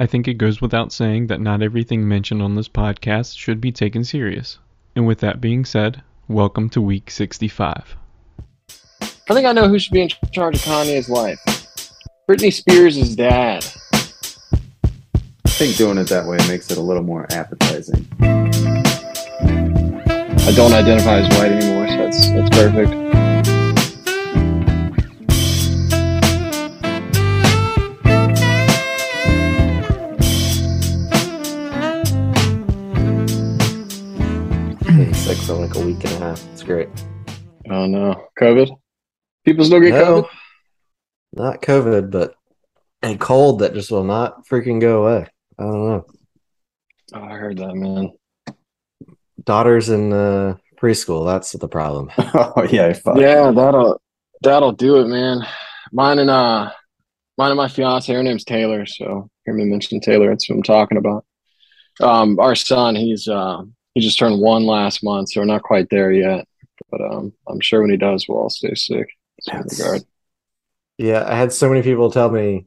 I think it goes without saying that not everything mentioned on this podcast should be taken serious. And with that being said, welcome to week 65. I think I know who should be in charge of Kanye's life. Britney Spears' dad. I think doing it that way makes it a little more appetizing. I don't identify as white anymore, so that's that's perfect. Week and a half. It's great. Oh no, COVID. People still get No, COVID. not COVID, but a cold that just will not freaking go away. I don't know. Oh, I heard that, man. Daughters in uh, preschool. That's the problem. oh yeah, fuck. Yeah, that'll that'll do it, man. Mine and uh, mine and my fiance. Her name's Taylor. So hear me mention Taylor. That's what I'm talking about. Um, our son, he's uh, he just turned one last month, so we're not quite there yet. But um, I'm sure when he does, we'll all stay sick. in regard. Yeah, I had so many people tell me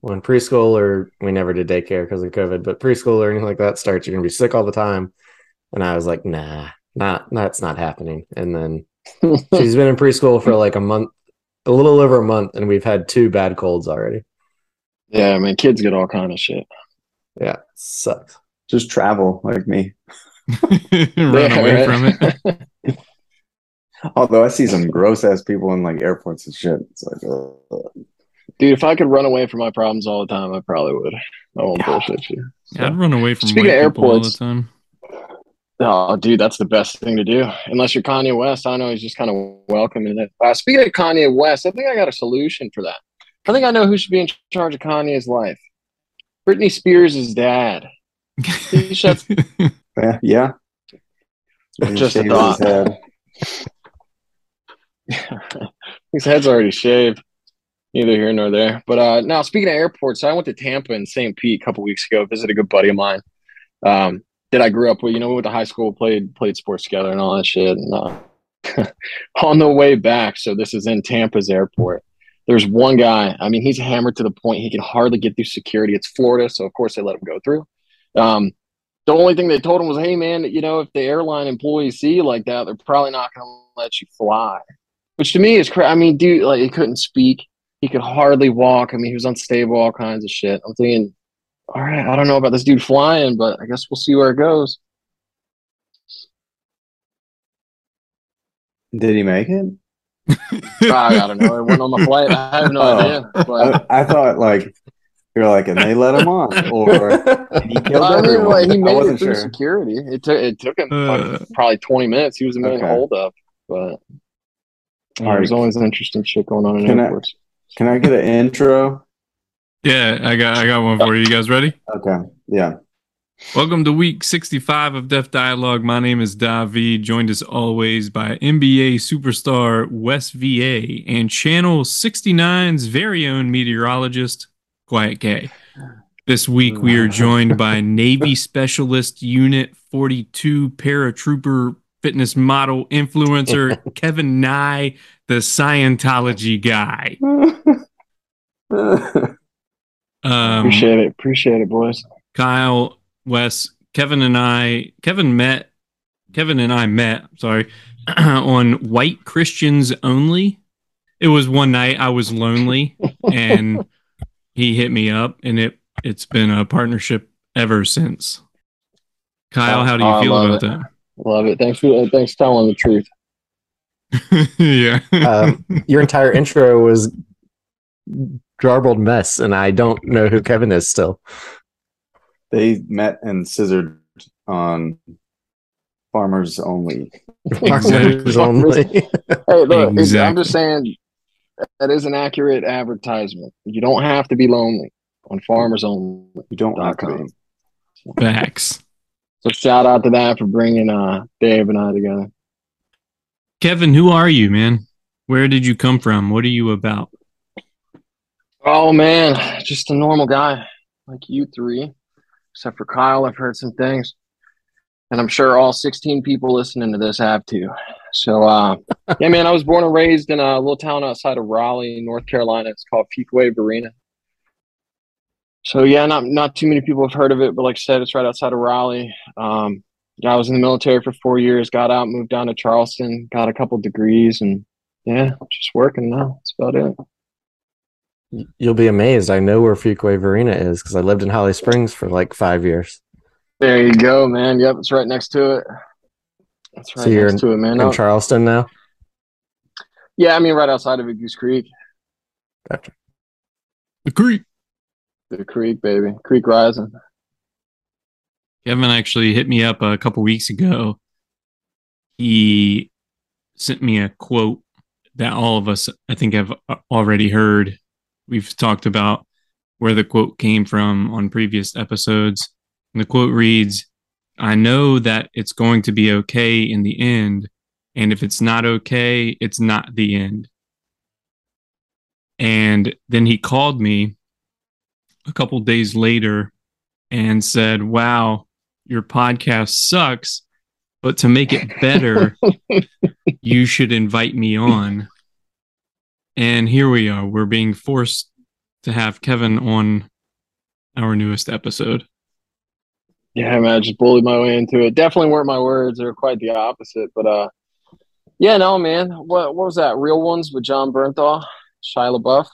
when preschool or we never did daycare because of COVID, but preschool or anything like that starts, you're gonna be sick all the time. And I was like, nah, not that's not happening. And then she's been in preschool for like a month, a little over a month, and we've had two bad colds already. yeah, I mean, kids get all kind of shit. Yeah, sucks. Just travel like me. Run Yeah, away right? from it. Although I see some gross ass people in like airports and shit. It's like, uh, Dude, if I could run away from my problems all the time, I probably would. I won't bullshit you. I'd run away from Speaking white of airports, all the time. Oh, dude, that's the best thing to do. Unless you're Kanye West, I know he's just kind of welcoming it. Uh, speaking of Kanye West, I think I got a solution for that. I think I know who should be in charge of Kanye's life. Britney Spears' dad. He shuts- yeah, yeah. Just a thought. his head. His head's already shaved. Neither here nor there. But uh, now, speaking of airports, I went to Tampa and St. Pete a couple weeks ago. Visited a good buddy of mine um, that I grew up with. You know, we went to high school, played played sports together, and all that shit. And uh, on the way back, so this is in Tampa's airport. There's one guy. I mean, he's hammered to the point he can hardly get through security. It's Florida, so of course they let him go through. Um, the only thing they told him was, "Hey, man, you know, if the airline employees see you like that, they're probably not going to let you fly." Which to me is crazy. I mean, dude, like he couldn't speak. He could hardly walk. I mean, he was unstable, all kinds of shit. I'm thinking, all right, I don't know about this dude flying, but I guess we'll see where it goes. Did he make it? I, I don't know. It went on the flight. I have no Oh. idea. But I, I thought like you're like, and they let him on, or he killed I mean, everyone. like, he made it wasn't through sure. security. It took it took him Uh. probably 20 minutes. He was a main Okay. hold up, but All there's always interesting shit going on in Can I- airports. Can I get an intro? Yeah, I got I got one for you. You guys ready? Okay, yeah. Welcome to week 65 of Deaf Dialogue. My name is Davi, joined as always by NBA superstar Wes VA and Channel 69's very own meteorologist, Quiet K. This week we are joined by Navy Specialist Unit 42 paratrooper fitness model influencer Kevin Nye, the Scientology guy. Um, Appreciate it. Appreciate it, boys. Kyle, Wes, Kevin and I, Kevin met, Kevin and I met, sorry, on White Christians Only. It was one night I was lonely and he hit me up and it, it's been a partnership ever since. Kyle, how do you Oh, I feel love that? Love it. Thanks for uh, thanks for telling the truth. yeah. Um, Your entire intro was garbled mess, and I don't know who Kevin is still. they met and scissored on farmers only. Exactly. Only. Hey, look, it's- I'm just saying that is an accurate advertisement. You don't have to be lonely on Farmers Only. You don't have to com. be. Facts. So shout out to that for bringing uh, Dave and I together. Kevin, who are you, man? Where did you come from? What are you about? Oh man, just a normal guy like you three, except for Kyle. I've heard some things, and I'm sure all 16 people listening to this have too. So, uh, yeah, man, I was born and raised in a little town outside of Raleigh, North Carolina. It's called Fuquay Varina. so yeah, not not too many people have heard of it, but like I said, it's right outside of Raleigh. Um, I was in the military for four years, got out, moved down to Charleston, got a couple degrees, and yeah, just working now. That's about it. You'll be amazed. I know where Fuquay Varina is because I lived in Holly Springs for like five years. There you go, man. Yep, it's right next to it. That's right So you're next to it, man. In Charleston now? yeah, I mean, right outside of it, Goose Creek. Gotcha. The creek. The creek, baby. Creek rising. Kevin actually hit me up a couple weeks ago. He sent me a quote that all of us, I think, have already heard. We've talked about where the quote came from on previous episodes. And the quote reads I know that it's going to be okay in the end. And if it's not okay, it's not the end. And then he called me a couple days later and said, Wow, your podcast sucks, but to make it better, you should invite me on. And here we are. We're being forced to have Kevin on our newest episode. Yeah, man, I just bullied my way into it. Definitely weren't my words; they were quite the opposite. But uh, yeah, no, man. What what was that? Real ones with Jon Bernthal, Shia LaBeouf.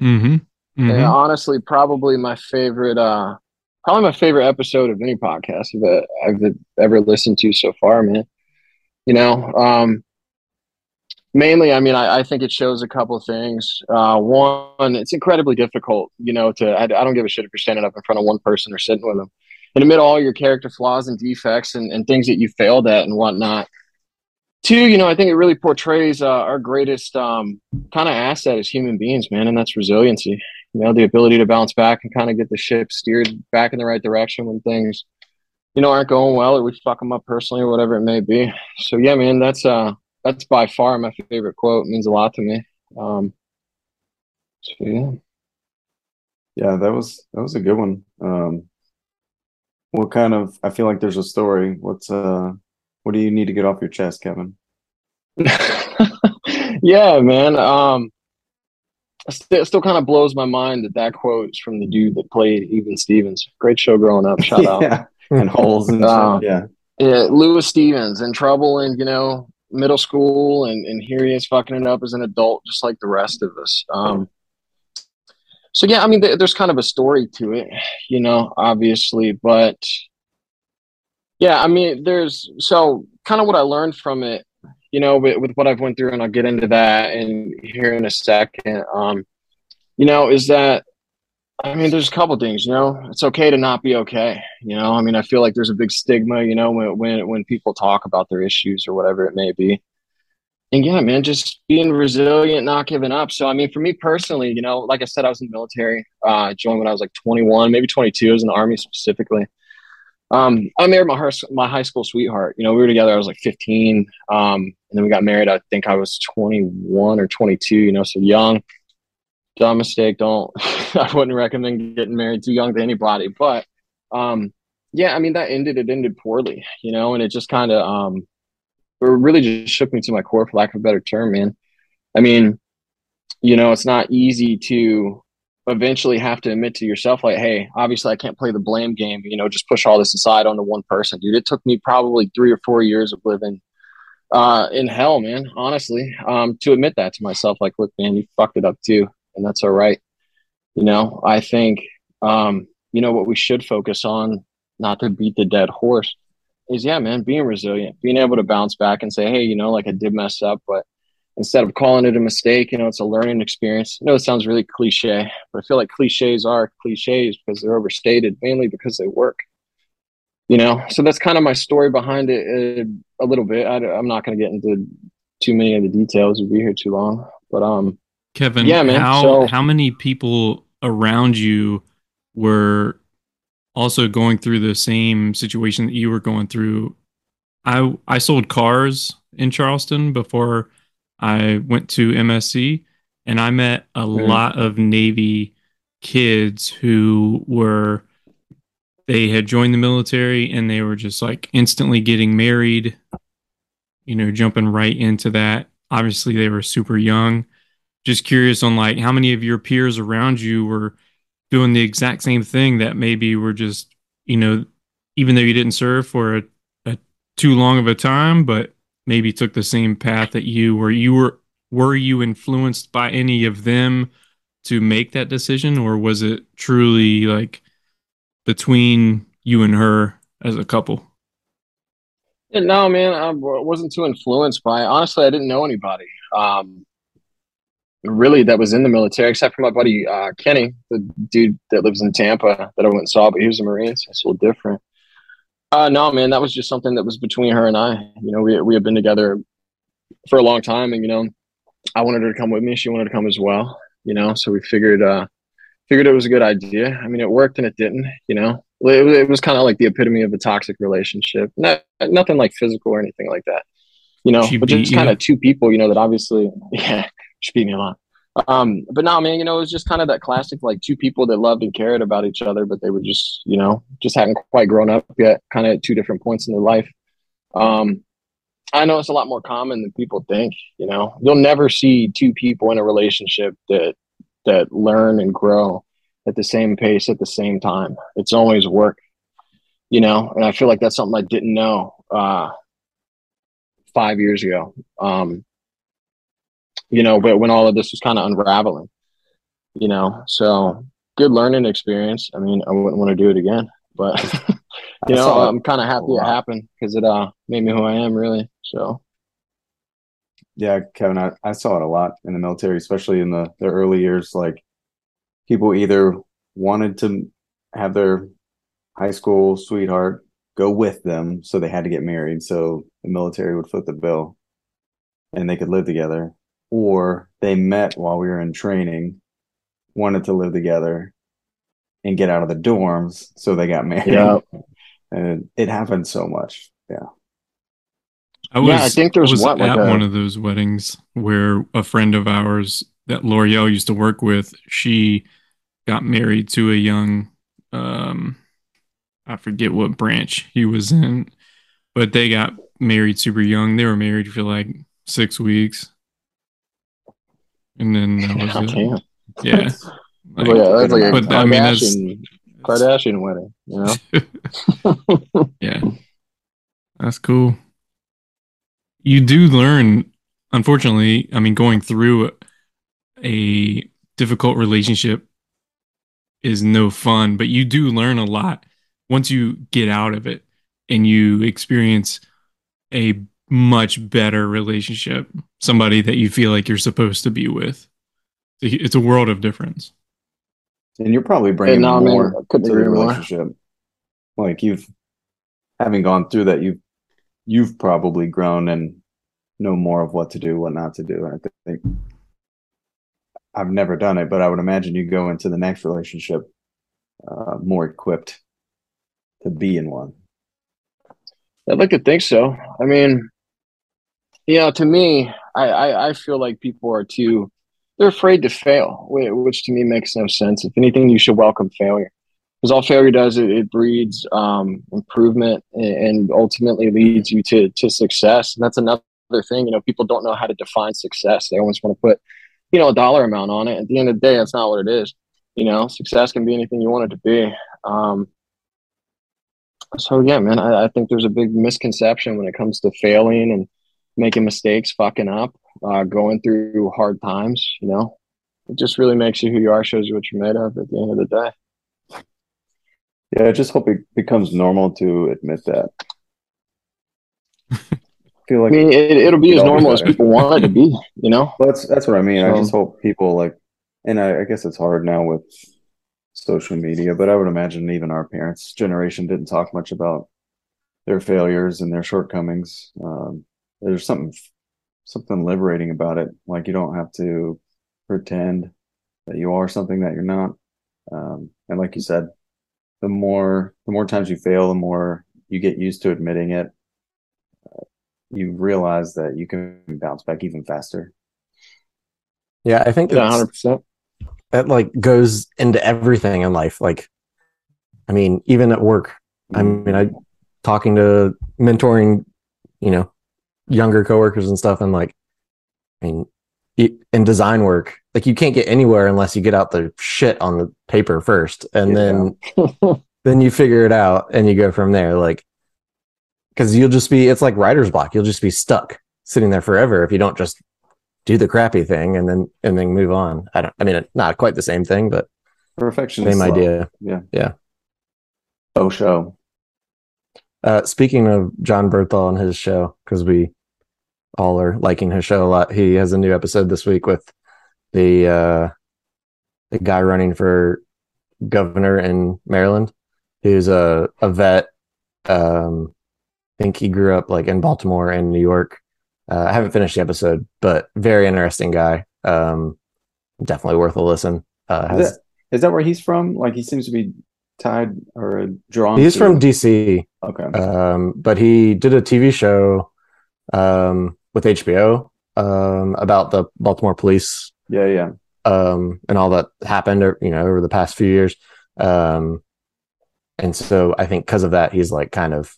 Mm-hmm. Yeah, honestly, probably my favorite. Uh, probably my favorite episode of any podcast that I've ever listened to so far, man. You know, um, mainly, I mean, I, I think it shows a couple of things. Uh, one, it's incredibly difficult, you know, to I, I don't give a shit if you're standing up in front of one person or sitting with them, and admit all your character flaws and defects and, and things that you failed at and whatnot. Two, you know, I think it really portrays uh, our greatest um, kind of asset as human beings, man, and that's resiliency you know, the ability to bounce back and kind of get the ship steered back in the right direction when things, you know, aren't going well or we fuck them up personally or whatever it may be. So yeah, man, that's uh that's by far my favorite quote. It means a lot to me. Um, so yeah. Yeah, that was that was a good one. Um, what kind of? I feel like there's a story. What's uh, what do you need to get off your chest, Kevin? yeah, man. Um, it still, kind of blows my mind that that quote is from the dude that played Even Stevens. Great show growing up. Shout out. and holes and shit. Yeah, Yeah, Louis Stevens in trouble in you know middle school, and and here he is fucking it up as an adult, just like the rest of us. Um, so yeah, I mean, th- there's kind of a story to it, you know, obviously, but yeah, I mean, there's so kind of what I learned from it, you know, with, with what I've went through, and I'll get into that and here in a second. Um, you know, is that I mean, there's a couple things, you know, it's okay to not be okay. You know, I mean, I feel like there's a big stigma, you know, when, when, when people talk about their issues or whatever it may be. And yeah, man, just being resilient, not giving up. So, I mean, for me personally, you know, like I said, I was in the military, uh, joined when I was like 21, maybe 22, I was in the army specifically. Um, I married my, high- my high school sweetheart. You know, we were together, I was like 15. Um, and then we got married, I think I was 21 or 22, you know, so young dumb mistake. Don't I wouldn't recommend getting married too young to anybody. But um, yeah, I mean that ended. It ended poorly, you know, and it just kind of um, it really just shook me to my core, for lack of a better term, man. I mean, you know, it's not easy to eventually have to admit to yourself, like, hey, obviously I can't play the blame game. You know, just push all this aside onto one person, dude. It took me probably three or four years of living uh in hell man honestly um to admit that to myself like look man you fucked it up too and that's all right. You know, I think, um, you know, what we should focus on, not to beat the dead horse, is yeah, man, being resilient, being able to bounce back and say, hey, you know, like I did mess up, but instead of calling it a mistake, you know, it's a learning experience. I know it sounds really cliche, but I feel like cliches are cliches because they're overstated, mainly because they work. You know, so that's kind of my story behind it uh, a little bit. I, I'm not going to get into too many of the details; we'd be here too long. But um, Kevin, Yeah, man. how So- how many people around you were also going through the same situation that you were going through? I I sold cars in Charleston before I went to MSC, and I met a Mm. lot of Navy kids who were they had joined the military and they were just like instantly getting married, you know, jumping right into that. Obviously, they were super young just curious on like how many of your peers around you were doing the exact same thing that maybe were just, you know, even though you didn't serve for a, a too long of a time, but maybe took the same path that you were you were were you influenced by any of them to make that decision or was it truly like between you and her as a couple no, man, i wasn't too influenced by it. Honestly, I didn't know anybody. Um, really that was in the military, except for my buddy uh, Kenny, the dude that lives in Tampa that I went and saw, but he was a Marine, so it's a little different. Uh, no, man, that was just something that was between her and I. You know, we we had been together for a long time, and you know, I wanted her to come with me. She wanted to come as well. You know, so we figured uh, figured it was a good idea. I mean, it worked and it didn't. You know, it, was- it was kind of like the epitome of a toxic relationship. Not nothing like physical or anything like that. You know, She but just kind of two people. You know, that obviously, yeah, beat me a lot. Um, but no, man, you know, it was just kind of that classic, like two people that loved and cared about each other, but they were just, you know, just hadn't quite grown up yet, kind of at two different points in their life. Um, I know it's a lot more common than people think. You know, you'll never see two people in a relationship that that learn and grow at the same pace at the same time. It's always work. You know, and I feel like that's something I didn't know uh, five years ago. Um, you know, but when all of this was kind of unraveling, you know, so good learning experience. I mean, I wouldn't want to do it again, but you know, it I'm kind of happy a it happened because it uh made me who I am, really. So Yeah, Kevin, I, I saw it a lot in the military, especially in the, the early years. Like people either wanted to have their high school sweetheart go with them, so they had to get married, so the military would foot the bill and they could live together, or they met while we were in training, wanted to live together and get out of the dorms, so they got married. Yeah. And it happened so much. Yeah. I was, Yeah, I think there's was what, like at a- one of those weddings where a friend of ours that L'Oreal used to work with, she got married to a young, um, I forget what branch he was in, but they got married super young. They were married for like six weeks, and then that was God oh, it. damn. Yeah, Like, Well, yeah, that's like a but I mean, that's Kardashian, Kardashian wedding, you know? yeah, that's cool. You do learn, unfortunately. I mean, going through a difficult relationship is no fun, but you do learn a lot once you get out of it and you experience a much better relationship, somebody that you feel like you're supposed to be with. It's a world of difference. And you're probably bringing no, man, more I couldn't to the agree more. relationship. Like you've having gone through that, you've you've probably grown and know more of what to do, what not to do. And I think I've never done it, but I would imagine you go into the next relationship uh, more equipped to be in one. I'd like to think so. I mean, you know, to me, I, I, I feel like people are too, they're afraid to fail, which to me makes no sense. If anything, you should welcome failure. Because all failure does, it, it breeds um, improvement and, ultimately leads you to, to success. And that's another thing, you know, people don't know how to define success. They always want to put, you know, a dollar amount on it. At the end of the day, that's not what it is. You know, success can be anything you want it to be. Um, so yeah, man, I, I think there's a big misconception when it comes to failing and making mistakes, fucking up, uh, going through hard times. You know, it just really makes you who you are, shows you what you're made of at the end of the day. Yeah, I just hope it becomes normal to admit that. feel I like mean, it, it'll be as normal as people want it to be. You know, Well, that's that's what I mean. I just hope people like, and I, I guess it's hard now with social media, but I would imagine even our parents' generation didn't talk much about their failures and their shortcomings. Um, there's something something liberating about it. Like you don't have to pretend that you are something that you're not. Um, and like you said, the more the more times you fail, the more you get used to admitting it. Uh, you realize that you can bounce back even faster. Yeah, I think yeah, hundred percent. that like goes into everything in life. Like, I mean, even at work. I mean, I talking to mentoring, you know, younger coworkers and stuff, and like, I mean, in design work, like you can't get anywhere unless you get out the shit on the paper first, and Yeah. then then you figure it out and you go from there. Like, because you'll just be, it's like writer's block. You'll just be stuck sitting there forever if you don't just do the crappy thing and then and then move on. I don't. I mean, not quite the same thing, but Perfection. same idea. Yeah. Yeah. Oh, show. Uh, speaking of Jon Bernthal and his show, because we all are liking his show a lot. He has a new episode this week with the uh, the guy running for governor in Maryland, who's a a vet. Um, I think he grew up like in Baltimore and New York. Uh, I haven't finished the episode, but very interesting guy. Um, definitely worth a listen. Uh, Is that, is that where he's from? Like he seems to be tied or drawn. he's to- from DC. Okay. um, but he did a TV show um, with HBO um, about the Baltimore police yeah, yeah. um, and all that happened, or, you know, over the past few years. Um, and so I think because of that, he's like kind of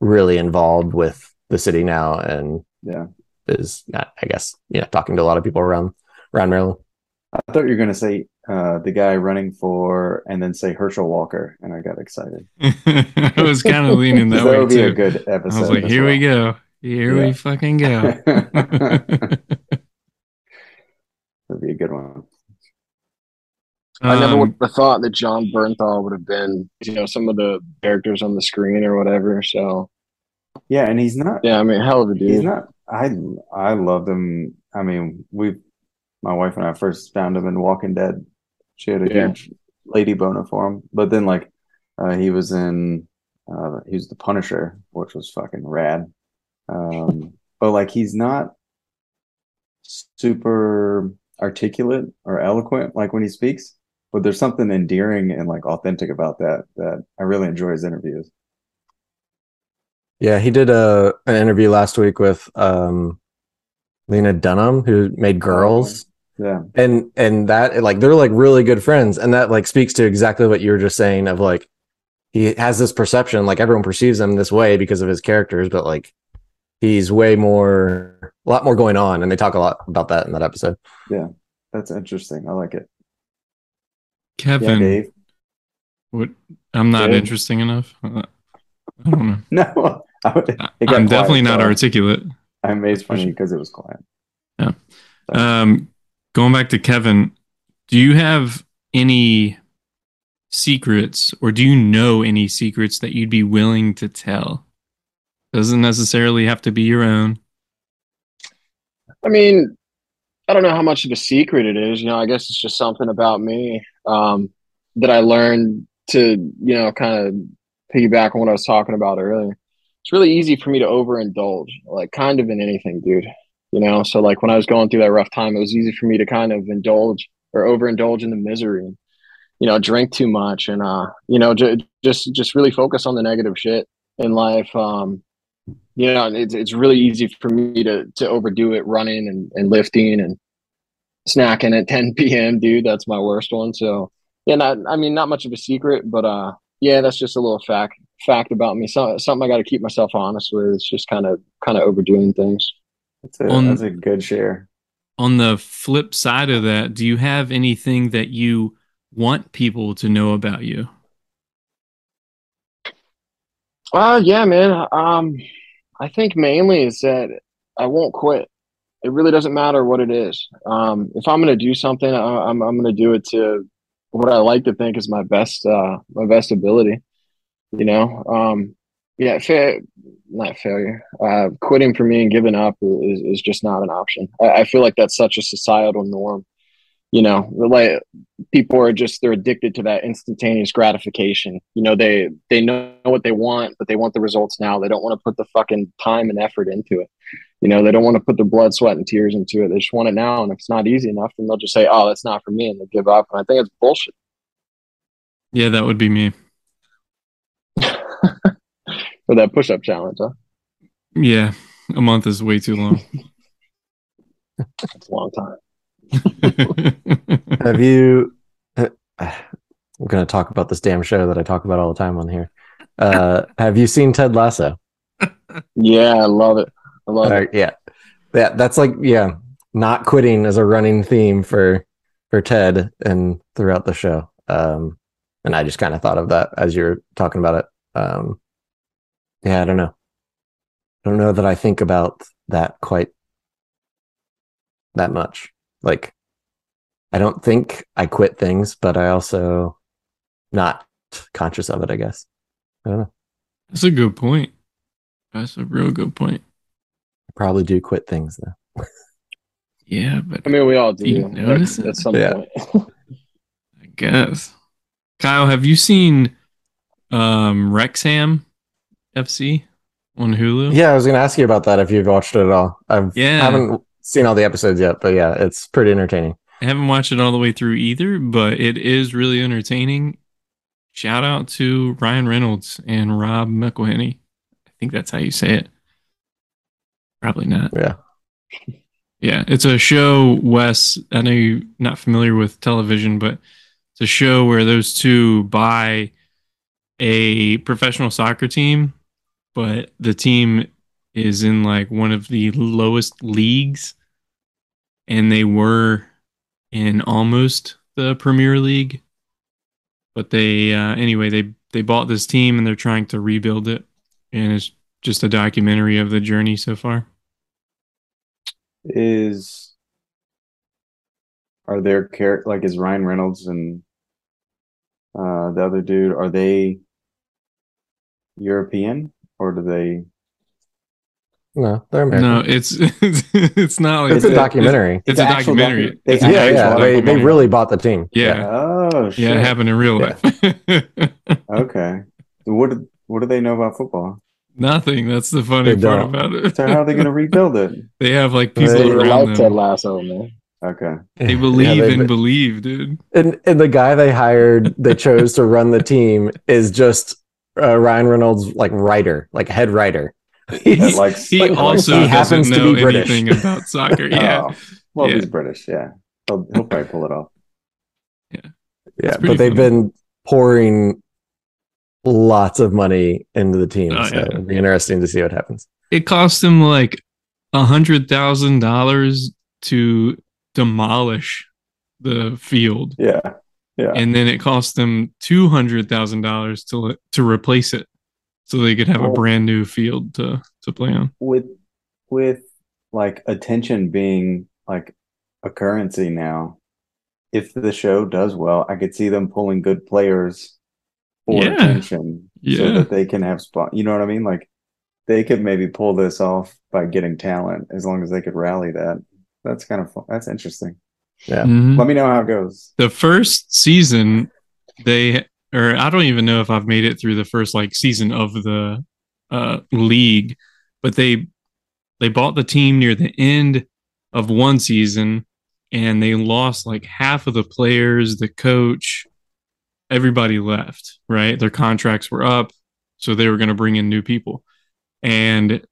really involved with the city now, and Yeah. is uh, I guess you know talking to a lot of people around around Maryland. I thought you were gonna say uh, the guy running for, and then say Herschel Walker, and I got excited. I was kind of leaning that, that way would be too. a good episode. I was like, as here we go. Here Yeah. we fucking go. That'd be a good one. I never Um, would have thought that Jon Bernthal would have been, you know, some of the characters on the screen or whatever. So Yeah, and he's not. yeah, I mean, hell of a dude. He's dude. not. I I loved him. I mean, we, my wife and I first found him in Walking Dead. She had a Yeah. huge lady boner for him, but then like, uh, he was in, uh, he was the Punisher, which was fucking rad. Um, but like, he's not super articulate or eloquent like when he speaks, but there's something endearing and like authentic about that that I really enjoy his interviews. Yeah, he did a an interview last week with um, Lena Dunham, who made Girls. Yeah, and and that like they're like really good friends and that like speaks to exactly what you were just saying of like he has this perception like everyone perceives him this way because of his characters but like he's way more a lot more going on and they talk a lot about that in that episode yeah that's interesting. I like it. Yeah, Kevin, Dave. what, I'm not Dave? interesting enough. I don't know. No, I would, I- it got I'm definitely not so articulate. I made it funny because it was quiet. Yeah. Um, going back to Kevin, do you have any secrets or do you know any secrets that you'd be willing to tell? Doesn't necessarily have to be your own. I mean, I don't know how much of a secret it is. You know, I guess it's just something about me um, that I learned to, you know, kind of piggyback on what I was talking about earlier. It's really easy for me to overindulge, like kind of in anything, dude. You know, so like when I was going through that rough time, it was easy for me to kind of indulge or overindulge in the misery. and You know, drink too much and uh, you know, j- just just really focus on the negative shit in life. Um, you know, it's it's really easy for me to to overdo it running and, and lifting and snacking at 10 p.m. dude. That's my worst one. So yeah, not I mean not much of a secret, but uh yeah, that's just a little fact fact about me. So, something I got to keep myself honest with. It's just kind of kind of overdoing things. That's a, On- that's a good share. On the flip side of that, do you have anything that you want people to know about you? Uh yeah, man. Um I think mainly is that I won't quit. It really doesn't matter what it is. Um if I'm going to do something, I, I'm I'm going to do it to what I like to think is my best uh my best ability. You know. Um yeah, fa- not failure. Uh quitting for me and giving up is is just not an option. I, I feel like that's such a societal norm. You know, like people are just they're addicted to that instantaneous gratification. You know, they they know what they want, but they want the results now. They don't want to put the fucking time and effort into it. You know, they don't want to put the blood, sweat, and tears into it. They just want it now, and if it's not easy enough, then they'll just say, "Oh, that's not for me," and they give up. And I think it's bullshit. Yeah, that would be me. For that push-up challenge, huh? Yeah, a month is way too long. That's a long time. have you uh, i'm going to talk about this damn show that i talk about all the time on here uh have you seen ted lasso Yeah, I love it. I love Uh, it. yeah, yeah. That's like yeah. not quitting as a running theme for for Ted and throughout the show. Um, and I just kind of thought of that as you're talking about it. Um, yeah, I don't know. I don't know that I think about that quite that much. Like, I don't think I quit things, but I also not conscious of it. I guess. I don't know. That's a good point. That's a real good point. I probably do quit things though. Yeah, but I mean, we all do. You notice at, it? at some Yeah. point. I guess. Kyle, have you seen um Wrexham FC on Hulu? Yeah, I was going to ask you about that if you've watched it at all. I Yeah. haven't seen all the episodes yet, but yeah, it's pretty entertaining. I haven't watched it all the way through either, but it is really entertaining. Shout out to Ryan Reynolds and Rob McElhenney. I think that's how you say it. Probably not. Yeah. Yeah, it's a show, Wes. I know you're not familiar with television, but it's a show where those two buy a professional soccer team, but the team is in like one of the lowest leagues, and they were in almost the Premier League. But they, uh, anyway, they they bought this team and they're trying to rebuild it, and it's just a documentary of the journey so far. Is are there char- like is Ryan Reynolds and uh the other dude are they European or do they No, they're American. No, it's it's, not like it's a It's a- documentary. It's a documentary. docu- It's an yeah, yeah. actual They, they really bought the team. Yeah, Oh shit. yeah, it happened in real Yeah. life. Okay. What do, what do they know about football? Nothing. That's the funny They part don't. about it. So how are they going to rebuild it? They have like people They- Your around life, Ted them. Lasso, man. Okay. They believe Yeah, they- and believe, dude. and, and the guy they hired, they chose to run the team is just uh, Ryan Reynolds, like writer, like head writer. That He's- likes He Like, also he doesn't happens to know be British. anything about soccer. Yeah, Oh, well, Yeah. he's British. Yeah, he'll, he'll probably pull it off. yeah, yeah, but pretty they've funny. been pouring lots of money into the team. Oh, so yeah. it'd be interesting to see what happens. it cost them like a hundred thousand dollars to demolish the field, Yeah, yeah. and then it cost them two hundred thousand dollars to to replace it, so they could have a oh. brand new field to to play on. with with like attention being like a currency now if the show does well i could see them pulling good players for Yeah. attention so that they can have spot you know what i mean like they could maybe pull this off by getting talent as long as they could rally that that's kind of fun that's interesting Yeah. Mhm. let me know how it goes the first season they or i don't even know if i've made it through the first like season of the uh league but they they bought the team near the end of one season and they lost like half of the players the coach everybody left right their contracts were up so they were going to bring in new people and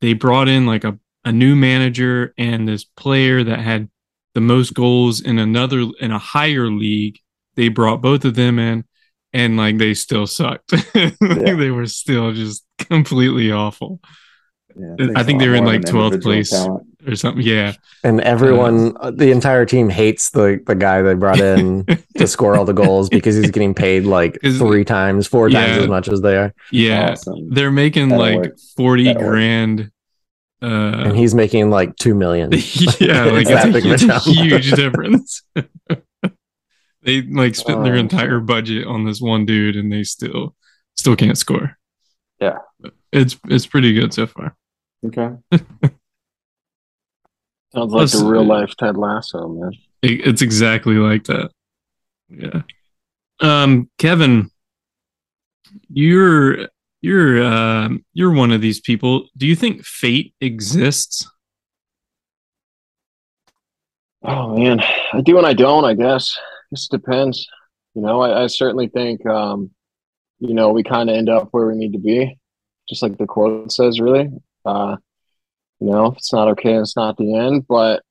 they brought in like a, a new manager and this player that had the most goals in another in a higher league. They brought both of them in, and like they still sucked. they were still just completely awful yeah, I think they were in, like, 12th place. talent. or something. Yeah, And everyone, uh, the entire team hates the the guy they brought in to score all the goals because he's getting paid like three times, four times as much as they are, yeah. Awesome. They're making That'll like work. forty That'll work. Grand. and Uh, he's making like two million. yeah, like It's that it's, big a, a it's a huge difference. they like spent their Oh, entire budget on this one dude, and they still still can't score. Yeah. it's it's pretty good so far. okay Sounds like Plus, the real uh, life Ted Lasso, man. It, it's exactly like that. Yeah. Um, Kevin, you're you're um you're one of these people. Do you think fate exists? Oh man, I do and I don't. I guess just depends. You know, I, I certainly think, um, you know, we kind of end up where we need to be, just like the quote says. Really, uh, you know, if it's not okay, it's not the end. But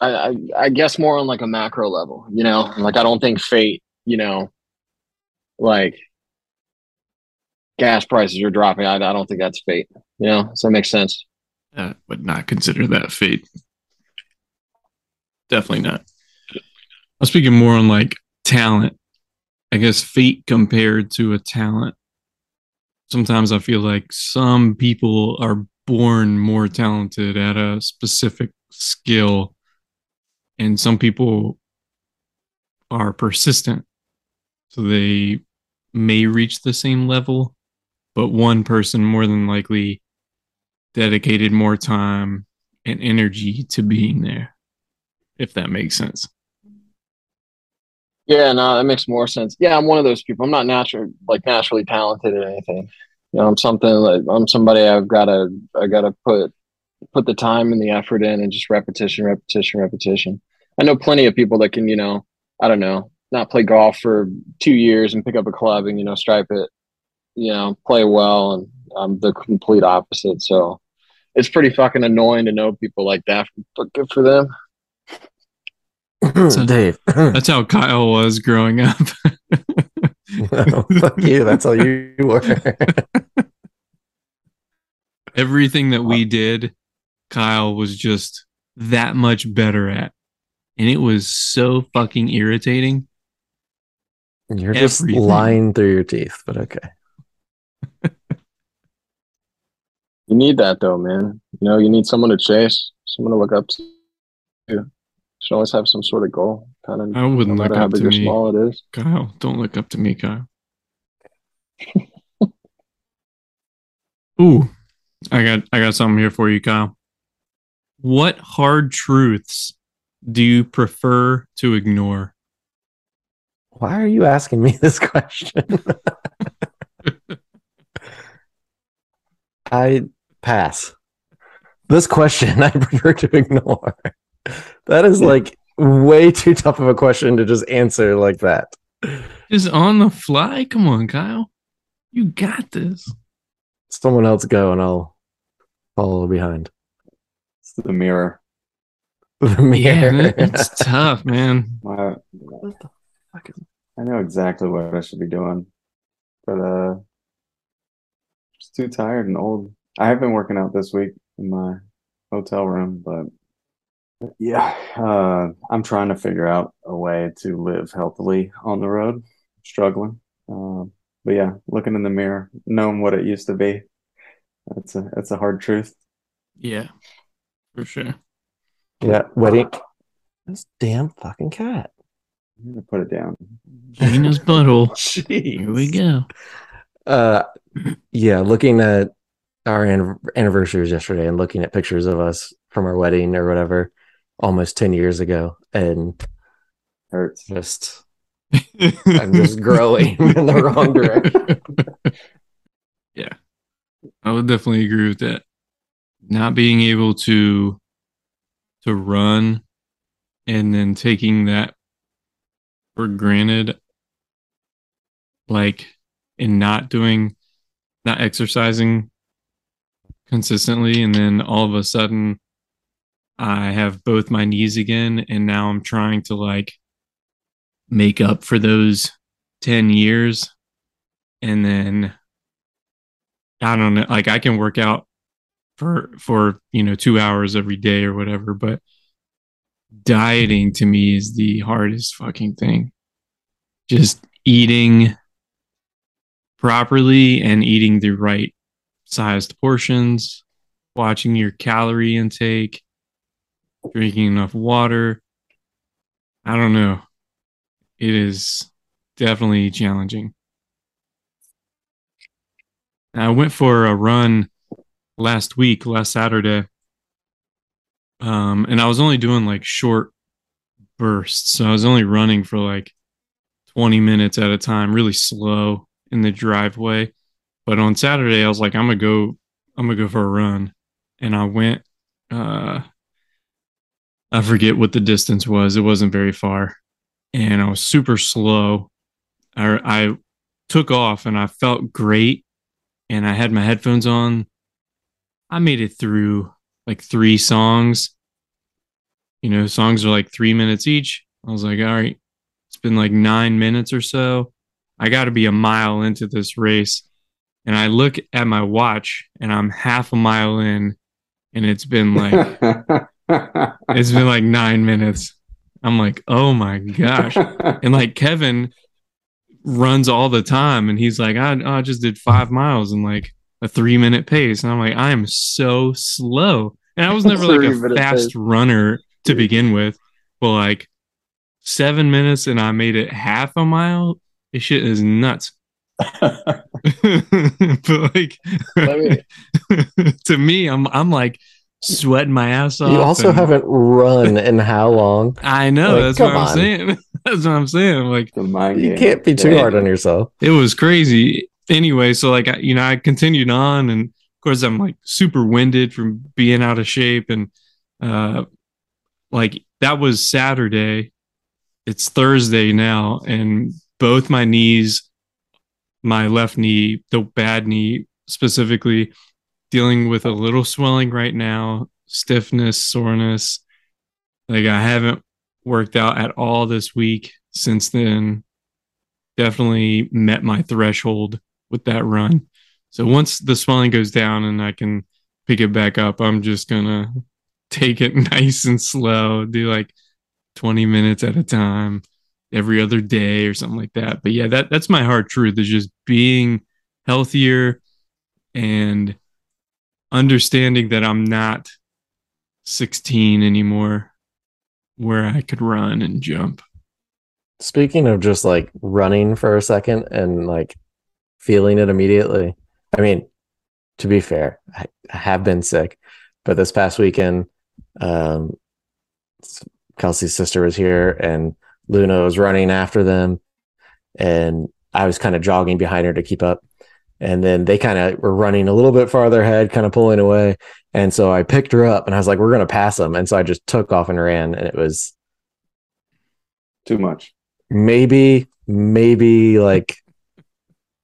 I, I, I guess more on like a macro level. You know, like I don't think fate. You know, like gas prices are dropping. I, I don't think that's fate. You know, does that make sense? I would not consider that fate. Definitely not. I'm speaking more on like talent. I guess fate compared to a talent. Sometimes I feel like some people are born more talented at a specific skill, and some people are persistent. So they may reach the same level, but one person more than likely dedicated more time and energy to being there, if that makes sense. Yeah, no, that makes more sense. Yeah, I'm one of those people. I'm not natural, like naturally talented at anything. You know, I'm something like I'm somebody I've got to, I got to put put the time and the effort in, and just repetition, repetition, repetition. I know plenty of people that can, you know, I don't know, not play golf for two years and pick up a club and you know stripe it, you know, play well, and I'm the complete opposite. So it's pretty fucking annoying to know people like that. But good for them. So, Dave, that's how Kyle was growing up. oh, fuck you. That's how you were. Everything that we did, Kyle was just that much better at. And it was so fucking irritating. And you're just lying through your teeth, but okay. You need that though, man. You know, you need someone to chase, someone to look up to. You should always have some sort of goal. Kind of. I wouldn't no look up to me. small it is. Kyle, don't look up to me, Kyle. Ooh, I got I got something here for you, Kyle. What hard truths do you prefer to ignore? Why are you asking me this question? I pass. This question I prefer to ignore. That is like way too tough of a question to just answer like that. Just on the fly? Come on, Kyle. You got this. Someone else go and I'll follow behind. It's the mirror. The mirror. Yeah, it's tough, man. My, I know exactly what I should be doing, but uh, just too tired and old. I have been working out this week in my hotel room, but yeah, uh, I'm trying to figure out a way to live healthily on the road. Struggling, uh, but yeah, looking in the mirror, knowing what it used to be. That's a that's a hard truth. Yeah, for sure. Yeah, wedding. This damn fucking cat. I'm gonna put it down. Gina's butthole. Here we go. Uh, yeah, looking at our anniversaries yesterday and looking at pictures of us from our wedding or whatever, almost ten years ago, and hurts. Just, I'm just growing in the wrong direction. Yeah, I would definitely agree with that. Not being able to to run and then taking that for granted like in not doing not exercising consistently and then all of a sudden I have both my knees again and now I'm trying to like make up for those 10 years. And then I don't know like I can work out for for you know 2 hours every day or whatever but dieting to me is the hardest fucking thing. Just eating properly and eating the right sized portions watching your calorie intake drinking enough water i don't know it is definitely challenging i went for a run last week, last Saturday. Um, and I was only doing like short bursts. So I was only running for like 20 minutes at a time, really slow in the driveway. But on Saturday, I was like, I'm gonna go, I'm gonna go for a run. And I went, uh, I forget what the distance was. It wasn't very far. And I was super slow. I, I took off and I felt great. And I had my headphones on I made it through like three songs. You know, songs are like three minutes each. I was like, all right, it's been like nine minutes or so. I got to be a mile into this race. And I look at my watch and I'm half a mile in and it's been like it's been like nine minutes. I'm like, oh my gosh. And like Kevin runs all the time and he's like, I, I just did five miles in like a three minute pace. And I'm like, I am so slow. And I was never like a fast pace. runner to begin with. But like seven minutes and I made it half a mile. This shit is nuts. but like to me, I'm I'm like sweating my ass off. You also and- haven't run in how long? I know Like, that's what come I'm on. saying. that's what I'm saying. Like the mind You can't be too Yeah. hard on yourself. it was crazy. Anyway, so like I, you know, I continued on, and of course I'm like super winded from being out of shape, and uh, like that was Saturday. It's Thursday now, and both my knees, my left knee, the bad knee specifically, dealing with a little swelling right now, stiffness, soreness. Like I haven't worked out at all this week since then. Definitely met my threshold with that run. So once the swelling goes down and I can pick it back up, I'm just gonna take it nice and slow, do like 20 minutes at a time every other day or something like that. But yeah, that that's my hard truth is just being healthier and understanding that I'm not 16 anymore where I could run and jump. Speaking of just like running for a second and like feeling it immediately, I mean, to be fair, I, have been sick, but this past weekend, um, Kelsey's sister was here and Luna was running after them, and I was kind of jogging behind her to keep up. And then they kind of were running a little bit farther ahead, kind of pulling away. And so I picked her up and I was like, we're going to pass them. And so I just took off and ran. And it was Too much. maybe maybe like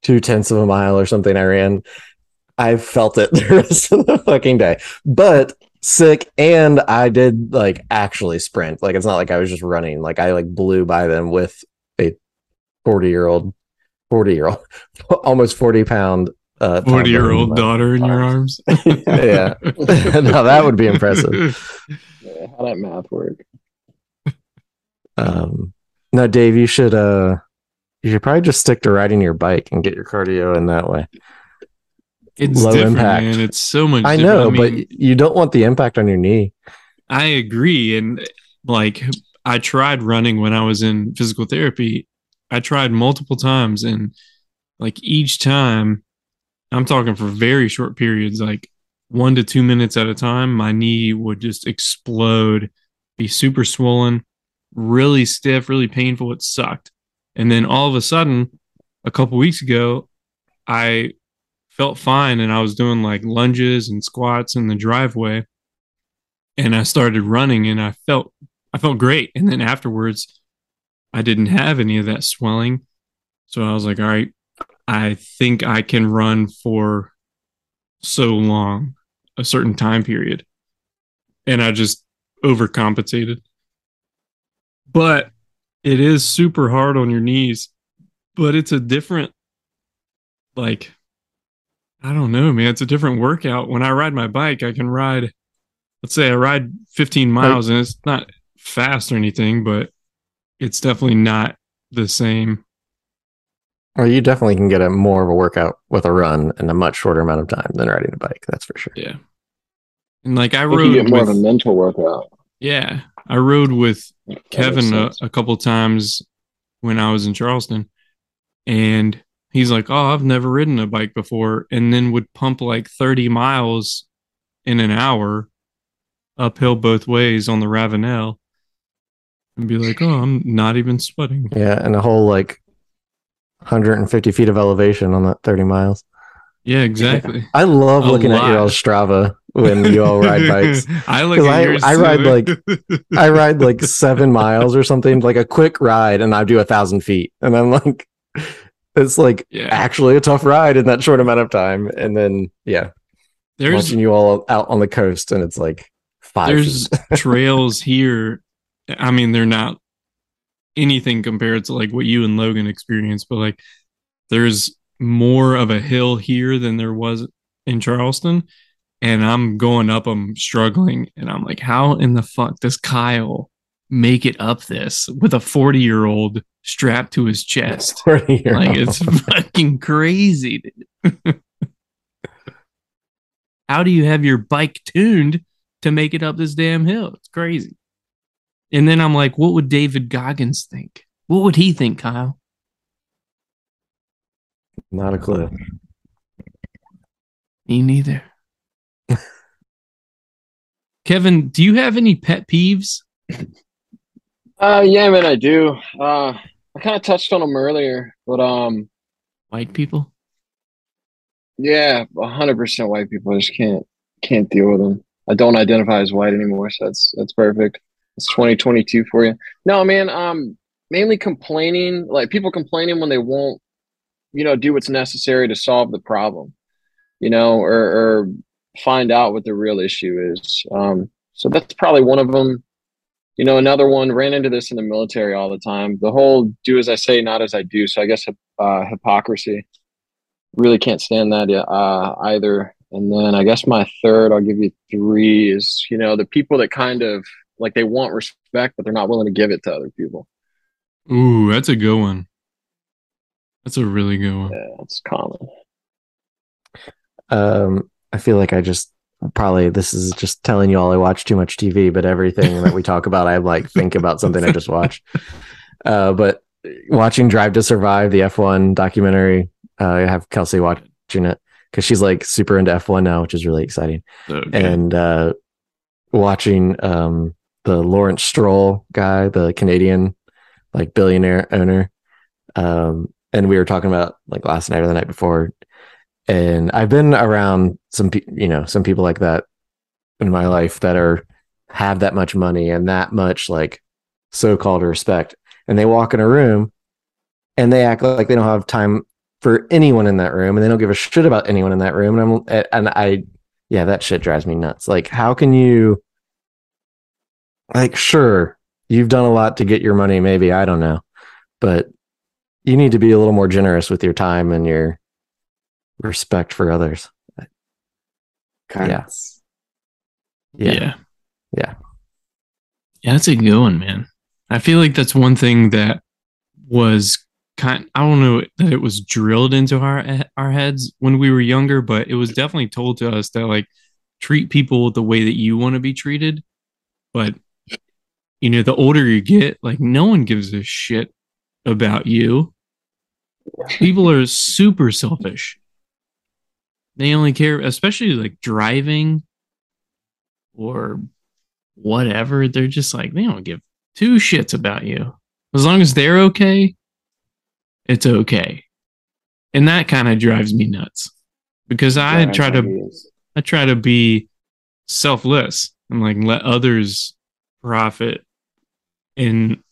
two tenths of a mile or something i ran i felt it the rest of the fucking day but sick and i did like actually sprint like it's not like i was just running like i like blew by them with a 40 year old 40 year old almost 40 pound uh 40 year old toddler. daughter in your arms. yeah no that would be impressive Yeah, how that math work? Um, no, Dave, you should uh, you should probably just stick to riding your bike and get your cardio in that way. It's Low different, impact. man. It's so much. I know, mean, but you don't want the impact on your knee. I agree. And like, I tried running when I was in physical therapy. I tried multiple times, and like each time, I'm talking for very short periods, like one to two minutes at a time, my knee would just explode, be super swollen, really stiff, really painful. It sucked. And then all of a sudden, a couple weeks ago, I felt fine and I was doing like lunges and squats in the driveway and I started running and I felt I felt great. And then afterwards I didn't have any of that swelling. So I was like, all right, I think I can run for so long, a certain time period. And I just overcompensated. But it is super hard on your knees, but it's a different like I don't know, man. It's a different workout. When I ride my bike, I can ride let's say I ride 15 miles and it's not fast or anything, but it's definitely not the same. Or you definitely can get a more of a workout with a run in a much shorter amount of time than riding a bike. That's for sure. Yeah. And like I I think you rode get more with, of a mental workout. yeah, I rode with That Kevin a, a couple times when I was in Charleston, and he's like, "Oh, I've never ridden a bike before," and then would pump like thirty miles in an hour uphill both ways on the Ravenel, and be like, "Oh, I'm not even sweating." Yeah, and a whole like 150 feet of elevation on that 30 miles. Yeah, exactly. I love A looking at your all Strava when you all ride bikes. I 'Cause I- I ride, like- I ride like seven miles or something, like a quick ride, and I do a thousand feet, and I'm like, it's like yeah. actually a tough ride in that short amount of time. And then yeah, There's watching you all out on the coast, and it's like five. there's trails here. I mean, they're not anything compared to like what you and Logan experienced, but like there's more of a hill here than there was in Charleston. and I'm going up, I'm struggling, and I'm like, how in the fuck does Kyle make it up this with a 40 year old strapped to his chest? Like it's fucking crazy. how do you have your bike tuned to make it up this damn hill? It's crazy. And then I'm like, what would David Goggins think? What would he think, Kyle? Not a clue. Me neither. Kevin, do you have any pet peeves? Uh, yeah, man, I do. Uh, I kind of touched on them earlier, but um, white people. Yeah, hundred percent white people. I just can't can't deal with them. I don't identify as white anymore, so that's that's perfect. It's 2022 for you. No, man. Um, mainly complaining, like people complaining when they won't, you know, do what's necessary to solve the problem, you know, or, or find out what the real issue is. Um, so that's probably one of them. You know, another one ran into this in the military all the time. The whole "do as I say, not as I do." So I guess uh, hypocrisy. Really can't stand that uh, either. And then I guess my third, I'll give you three, is you know the people that kind of like they want respect, but they're not willing to give it to other people. Ooh, that's a good one. That's a really good one. Yeah, it's common. Um, I feel like I just probably this is just telling you all I watch too much TV, but everything that we talk about, I like think about something I just watched. Uh, but watching Drive to Survive, the F1 documentary, uh, I have Kelsey watching it because she's like super into F1 now, which is really exciting. Okay. And uh, watching um, the Lawrence Stroll guy, the Canadian like billionaire owner. Um, and we were talking about like last night or the night before. And I've been around some, you know, some people like that in my life that are have that much money and that much like so-called respect. And they walk in a room and they act like they don't have time for anyone in that room and they don't give a shit about anyone in that room. And I'm, and I, yeah, that shit drives me nuts. Like, how can you, like, sure, you've done a lot to get your money, maybe, I don't know, but you need to be a little more generous with your time and your respect for others. Kind yeah. yeah. Yeah. Yeah. Yeah, that's a good one, man. I feel like that's one thing that was kind I don't know that it was drilled into our eh, our heads when we were younger, but it was definitely told to us that like treat people the way that you want to be treated. But you know, the older you get, like no one gives a shit about you. People are super selfish. They only care, especially like driving or whatever. They're just like, they don't give two shits about you. As long as they're okay, it's okay. And that kind of drives me nuts because I try to I try to be selfless and like let others profit and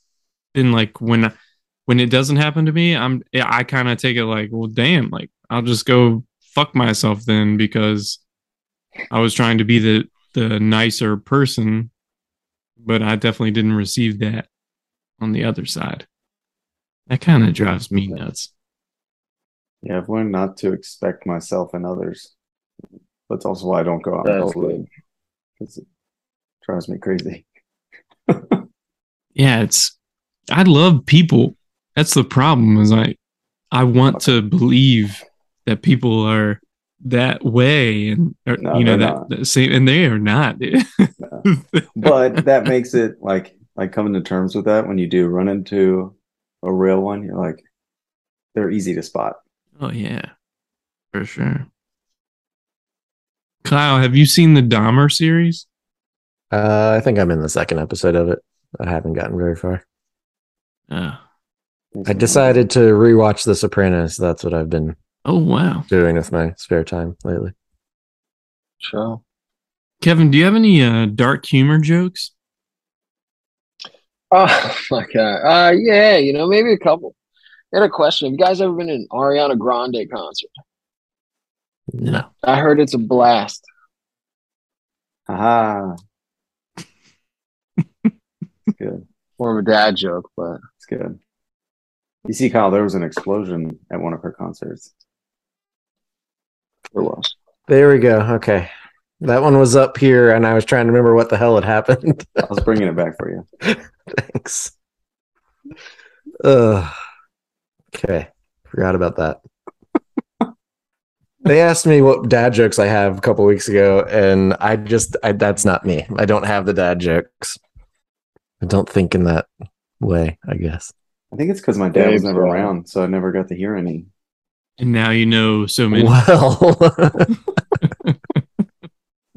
then like when when it doesn't happen to me i'm i kind of take it like well damn like i'll just go fuck myself then because i was trying to be the the nicer person but i definitely didn't receive that on the other side that kind of drives me nuts yeah i've learned not to expect myself and others that's also why i don't go out in public because it drives me crazy yeah, it's I love people. That's the problem. Is I I want to believe that people are that way and or, no, you know that, that, same and they are not but that makes it like like coming to terms with that when you do run into a real one you're like they're easy to spot. Oh yeah. For sure. Kyle have you seen the dahmer series? Uh i think i'm in the second episode of it. I haven't gotten very far. Yeah. I decided to rewatch The Sopranos. That's what I've been oh wow doing with my spare time lately. Sure. Kevin, do you have any uh, dark humor jokes? Oh my god. Uh yeah, you know, maybe a couple. I had a question. Have you guys ever been to an Ariana Grande concert? No. I heard it's a blast. Aha good. More of a dad joke, but it's good. You see, Kyle, there was an explosion at one of her concerts. There was. There we go. Okay. That one was up here, and I was trying to remember what the hell had happened. I was bringing it back for you. Thanks. Uh, okay, forgot about that. they asked me what dad jokes I have a couple weeks ago, and I just I, that's not me. I don't have the dad jokes. I don't think in that way. I guess. I think it's because my dad was never around, so I never got to hear any. And now you know so many. Well,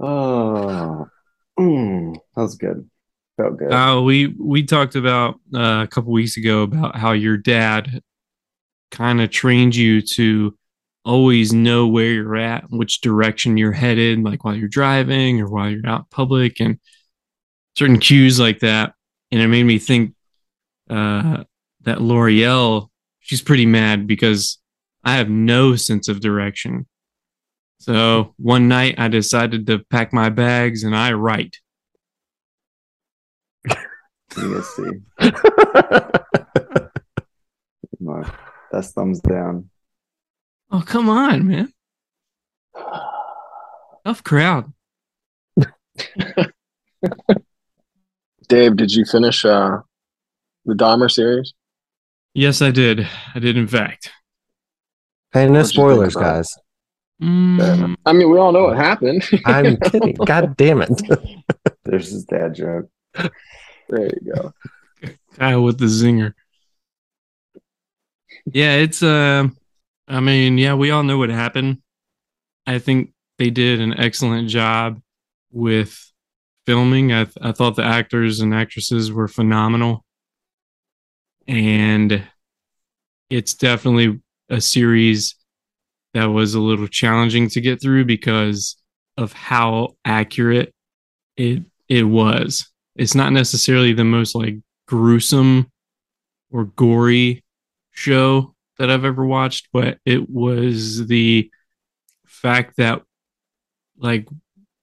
Oh, mm, that was good. Felt good. Uh, we we talked about uh, a couple weeks ago about how your dad kind of trained you to always know where you're at, which direction you're headed, like while you're driving or while you're out public, and certain cues like that. And it made me think uh, that L'Oreal, she's pretty mad because I have no sense of direction. So one night I decided to pack my bags and I write. ESC. My best thumbs down. Oh, come on, man. Tough crowd. Dave, did you finish uh, the Dahmer series? Yes, I did. I did, in fact. Hey, no What'd you think spoilers, guys. Mm, I mean, we all know what happened. I'm kidding. God damn it. There's his dad joke. there you go. Kyle with the zinger. Yeah, it's uh I mean, yeah, we all know what happened. I think they did an excellent job with filming. I th- I thought the actors and actresses were phenomenal. And it's definitely a series that was a little challenging to get through because of how accurate it it was. It's not necessarily the most like gruesome or gory show that I've ever watched, but it was the fact that like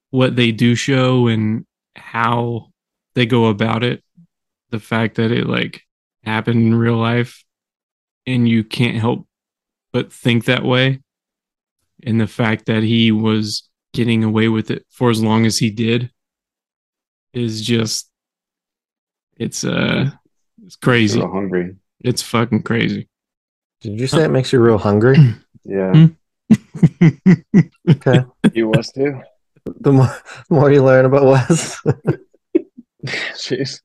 what they do show and how they go about it, the fact that it like happened in real life and you can't help but think that way. And the fact that he was getting away with it for as long as he did is just it's uh it's crazy. Real hungry. It's fucking crazy. Did you say it makes you real hungry? Yeah. Okay. You was too. The more, the more you learn about Wes. Jeez.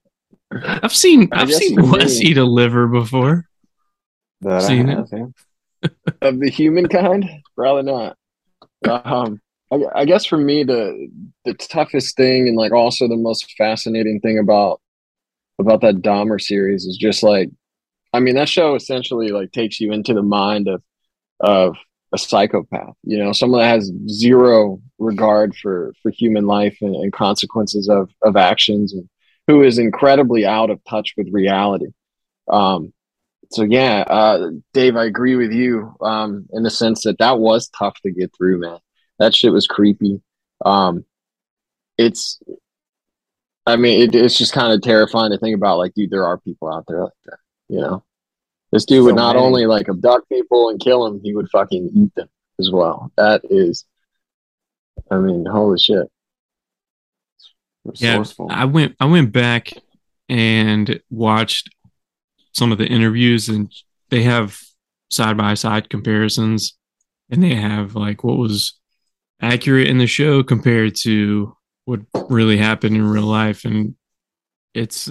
I've seen I I've seen for Wes me- eat a liver before. That I Seen it. have, yeah. Of the humankind, probably not. Um, I, I guess for me, the the toughest thing and like also the most fascinating thing about about that Dahmer series is just like, I mean, that show essentially like takes you into the mind of of a psychopath. You know, someone that has zero regard for for human life and, and consequences of of actions, and who is incredibly out of touch with reality. Um, so yeah, uh, Dave, I agree with you um, in the sense that that was tough to get through, man. That shit was creepy. Um, it's, I mean, it, it's just kind of terrifying to think about. Like, dude, there are people out there like that. You know, this dude would So not many. only like abduct people and kill them, he would fucking eat them as well. That is, I mean, holy shit. Yeah, I went I went back and watched some of the interviews and they have side by side comparisons and they have like what was accurate in the show compared to what really happened in real life and it's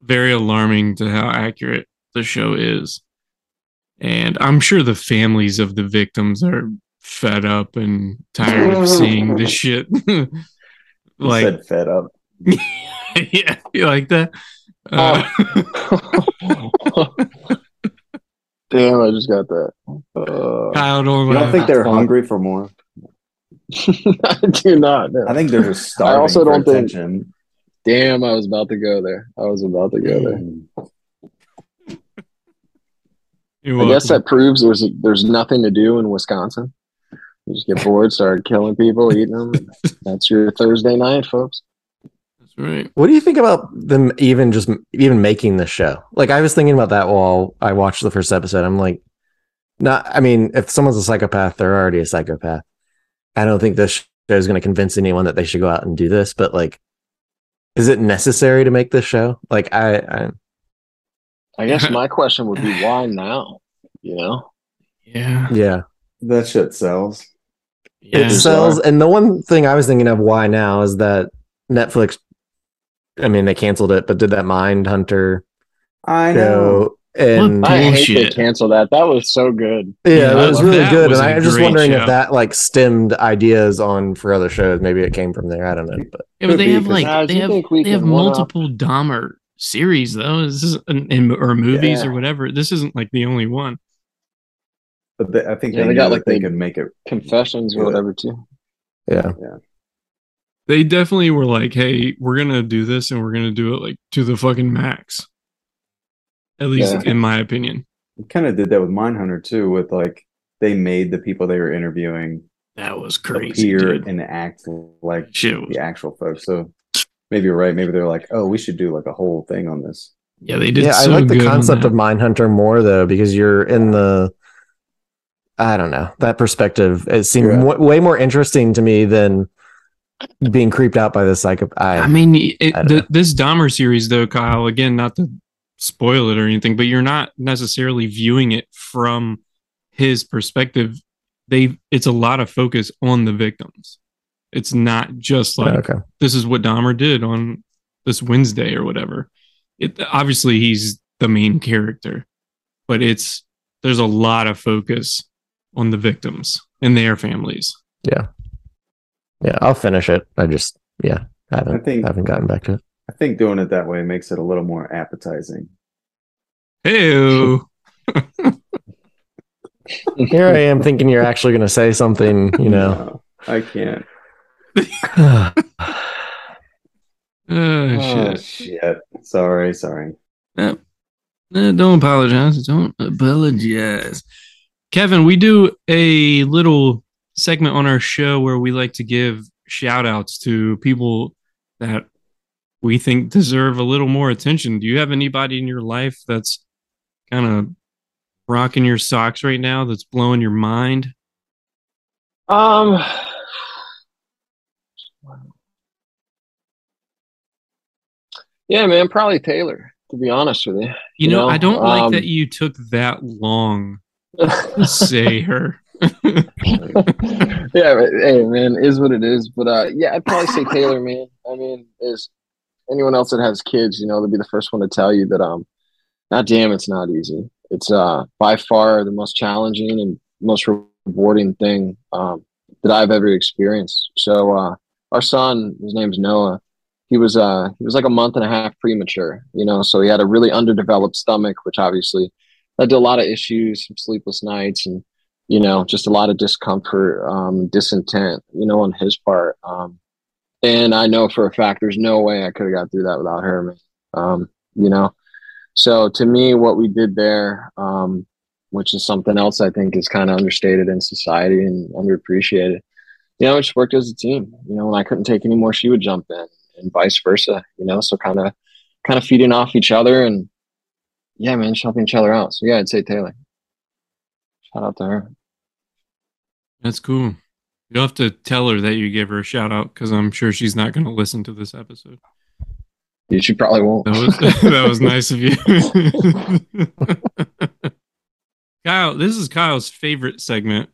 very alarming to how accurate the show is and i'm sure the families of the victims are fed up and tired of seeing this shit like said fed up. yeah, you like that? Uh, Damn, I just got that. Uh, Kyle don't don't think they're hungry for more? I do not. No. I think they're just starving also for don't think- attention. Damn, I was about to go there. I was about to go there. You're I guess that proves there's there's nothing to do in Wisconsin. You just get bored, start killing people, eating them. That's your Thursday night, folks. That's right. What do you think about them even just even making the show? Like I was thinking about that while I watched the first episode. I'm like, not. I mean, if someone's a psychopath, they're already a psychopath. I don't think this show is going to convince anyone that they should go out and do this, but like, is it necessary to make this show? Like, I, I I guess my question would be why now? You know? Yeah. yeah, That shit sells. Yeah. it sells. And the one thing I was thinking of why now is that Netflix. I mean, they canceled it, but did that Mindhunter I know. And I hate Bullshit. they canceled that. That was so good. yeah, Yeah, it was really that good. was and a I'm just wondering show. if that like stemmed ideas on for other shows. Maybe it came from there. I don't know. But Yeah, but they be, have 'cause like Guys, they have think they have can one up- multiple Dahmer series though. This is in, in or movies Yeah. or whatever. This isn't like the only one. But they, I think Yeah, they, they got, like, they the- could make it. Confessions or whatever too. Yeah. yeah, They definitely were like, "Hey, we're gonna do this, and we're gonna do it like to the fucking max." At least, Yeah. in my opinion, Kind of did that with Mindhunter too. With like they made the people they were interviewing that was crazy. appear Dude. and act like Shit was, the actual folks. So maybe you're right. Maybe they're like, oh, we should do like a whole thing on this. yeah, they did. yeah. I like the concept that. of Mindhunter more though because you're in the. I don't know that perspective. It seemed Yeah. w- way more interesting to me than being creeped out by the psycho. I, I mean, it, I the, this Dahmer series, though, Kyle. Again, not to spoil it or anything, but you're not necessarily viewing it from his perspective. They, it's a lot of focus on the victims. It's not just oh, like okay. this is what Dahmer did on this Wednesday or whatever. It obviously he's the main character, but it's there's a lot of focus on the victims and their families. Yeah, I'll finish it. I just yeah, I haven't I think- haven't gotten back to it. I think doing it that way makes it a little more appetizing. Hey, Here I am thinking you're actually going to say something. You know. No, I can't. oh, Oh, shit. shit. Sorry, sorry. Eh, don't apologize. Don't apologize. Kevin, we do a little segment on our show where we like to give shout outs to people that we think deserve a little more attention. Do you have anybody in your life that's kind of rocking your socks right now that's blowing your mind? Um, yeah, man, probably Taylor. To be honest with you, You, You know, know, I don't like um, that you took that long to say her. yeah, but, hey, man, is what it is. But uh, yeah, I'd probably say Taylor, man. I mean, is anyone else that has kids, you know, they'll be the first one to tell you that um, not damn, it's not easy. It's uh by far the most challenging and most rewarding thing um that I've ever experienced. So uh, our son, his name's Noah. He was uh he was like a month and a half premature, you know, so he had a really underdeveloped stomach, which obviously led to a lot of issues, some sleepless nights, and you know, just a lot of discomfort, um, disintent, you know, on his part. Um, and I know for a fact there's no way I could have got through that without her, man. Um, you know, so to me, what we did there, um, which is something else I think is kind of understated in society and underappreciated. You know, it just worked as a team. You know, when I couldn't take any more, she would jump in, and vice versa. You know, so kind of, kind of feeding off each other, and yeah, man, helping each other out. So yeah, I'd say Taylor. Shout out to her. That's cool. You'll have to tell her that you gave her a shout out because I'm sure she's not going to listen to this episode. Yeah, She probably won't. That was that was nice of you. Kyle, this is Kyle's favorite segment.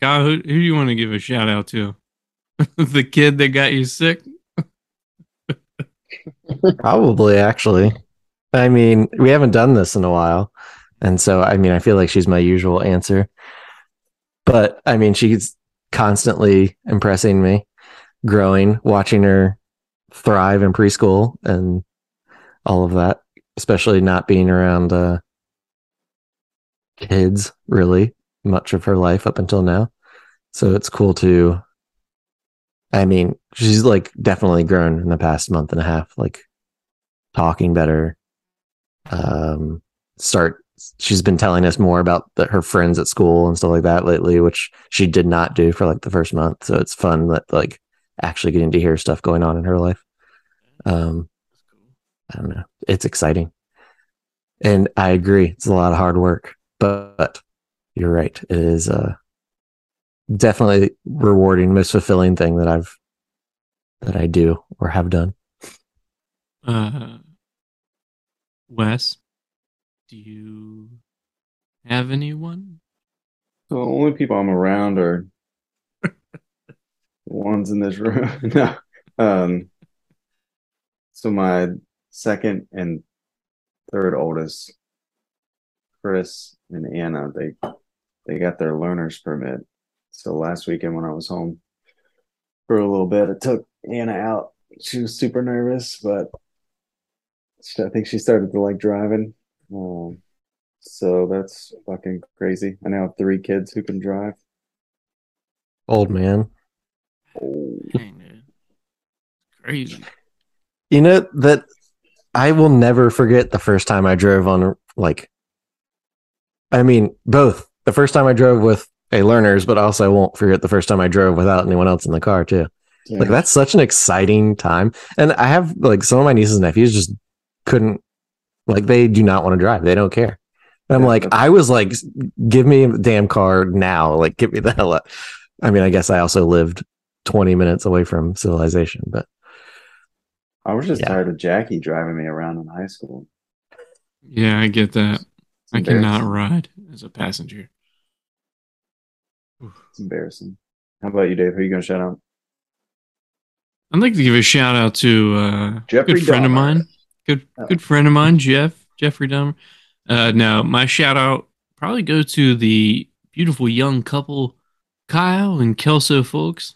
Kyle, who, who do you want to give a shout out to? the kid that got you sick? Probably, actually. I mean, we haven't done this in a while. And so, I mean, I feel like she's my usual answer. But I mean, she's constantly impressing me, growing, watching her thrive in preschool and all of that, especially not being around uh, kids really much of her life up until now. So it's cool to, I mean, she's like definitely grown in the past month and a half, like talking better. Um, start, she's been telling us more about the, her friends at school and stuff like that lately, which she did not do for like the first month. So it's fun that like actually getting to hear stuff going on in her life. Um, I don't know. It's exciting. And I agree. It's a lot of hard work, but you're right. It is, uh, definitely rewarding, most fulfilling thing that I've that I do or have done. Uh, Wes, do you have anyone? The only people I'm around are the ones in this room. no. Um, so my second and third oldest, Chris and Anna, they they got their learner's permit. So last weekend when I was home for a little bit, I took Anna out. She was super nervous, but I think she started to like driving. Um, so that's fucking crazy. I now have three kids who can drive. Old man. Oh, Dang. Crazy. You know that I will never forget the first time I drove on like I mean both. The first time I drove with a learners, but also I won't forget the first time I drove without anyone else in the car too. Like that's such an exciting time. And I have like some of my nieces and nephews just couldn't like they do not want to drive. They don't care. And I'm Yeah, like, I was like, give me a damn car now. Like, get me the hell out. I mean, I guess I also lived 20 minutes away from civilization, but I was just Yeah. tired of Jackie driving me around in high school. Yeah, I get that. It's I cannot ride as a passenger. It's embarrassing. How about you, Dave? Who are you going to shout out? I'd like to give a shout out to uh, Jeffrey good friend of mine, good Oh. good friend of mine, Jeff Jeffrey Dahmer. Uh, now my shout out probably go to the beautiful young couple, Kyle and Kelso folks.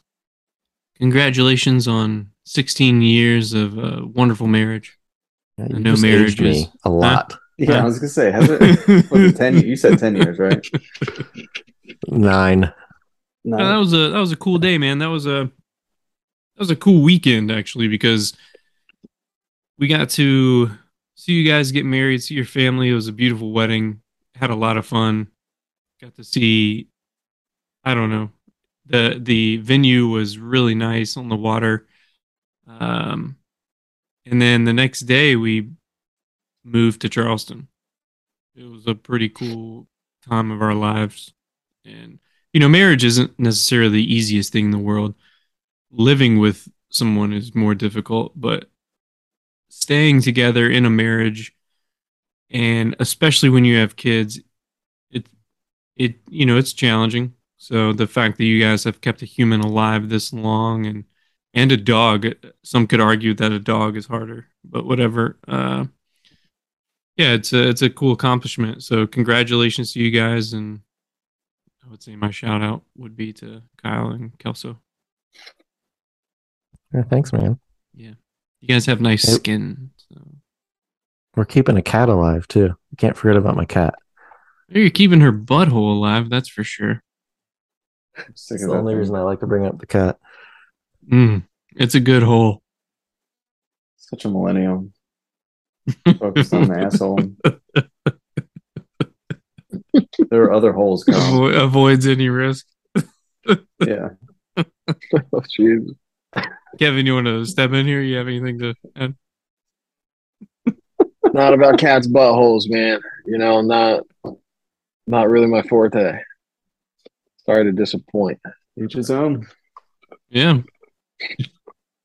Congratulations on 16 years of uh, wonderful marriage. yeah, I you know just aged marriages- a lot. Yeah, Huh? I was going to say, has it, it 10? You said 10 years, right? Nine. No. That was a that was a cool day, man. That was a that was a cool weekend actually because we got to see you guys get married, see your family. It was a beautiful wedding. Had a lot of fun. Got to see I don't know. The the venue was really nice on the water. Um and then the next day we moved to Charleston. It was a pretty cool time of our lives. And you know, marriage isn't necessarily the easiest thing in the world. Living with someone is more difficult, but staying together in a marriage and especially when you have kids, it it you know, it's challenging. So the fact that you guys have kept a human alive this long and and a dog, some could argue that a dog is harder, but whatever. Uh yeah, it's a it's a cool accomplishment. So congratulations to you guys and I would say my shout out would be to Kyle and Kelso. Yeah, thanks, man. You guys have nice Yep. skin. So. We're keeping a cat alive too. You can't forget about my cat. You're keeping her butthole alive, that's for sure. That's the only thing. reason I like to bring up the cat. Mm, it's a good hole. Such a millennium. Focused on the asshole. There are other holes. Avo- avoids any risk. Yeah. Oh, jeez. Kevin, you want to step in here? You have anything to add? Not about cats' buttholes, man. You know, not not really my forte. Sorry to disappoint. Each his own. Yeah.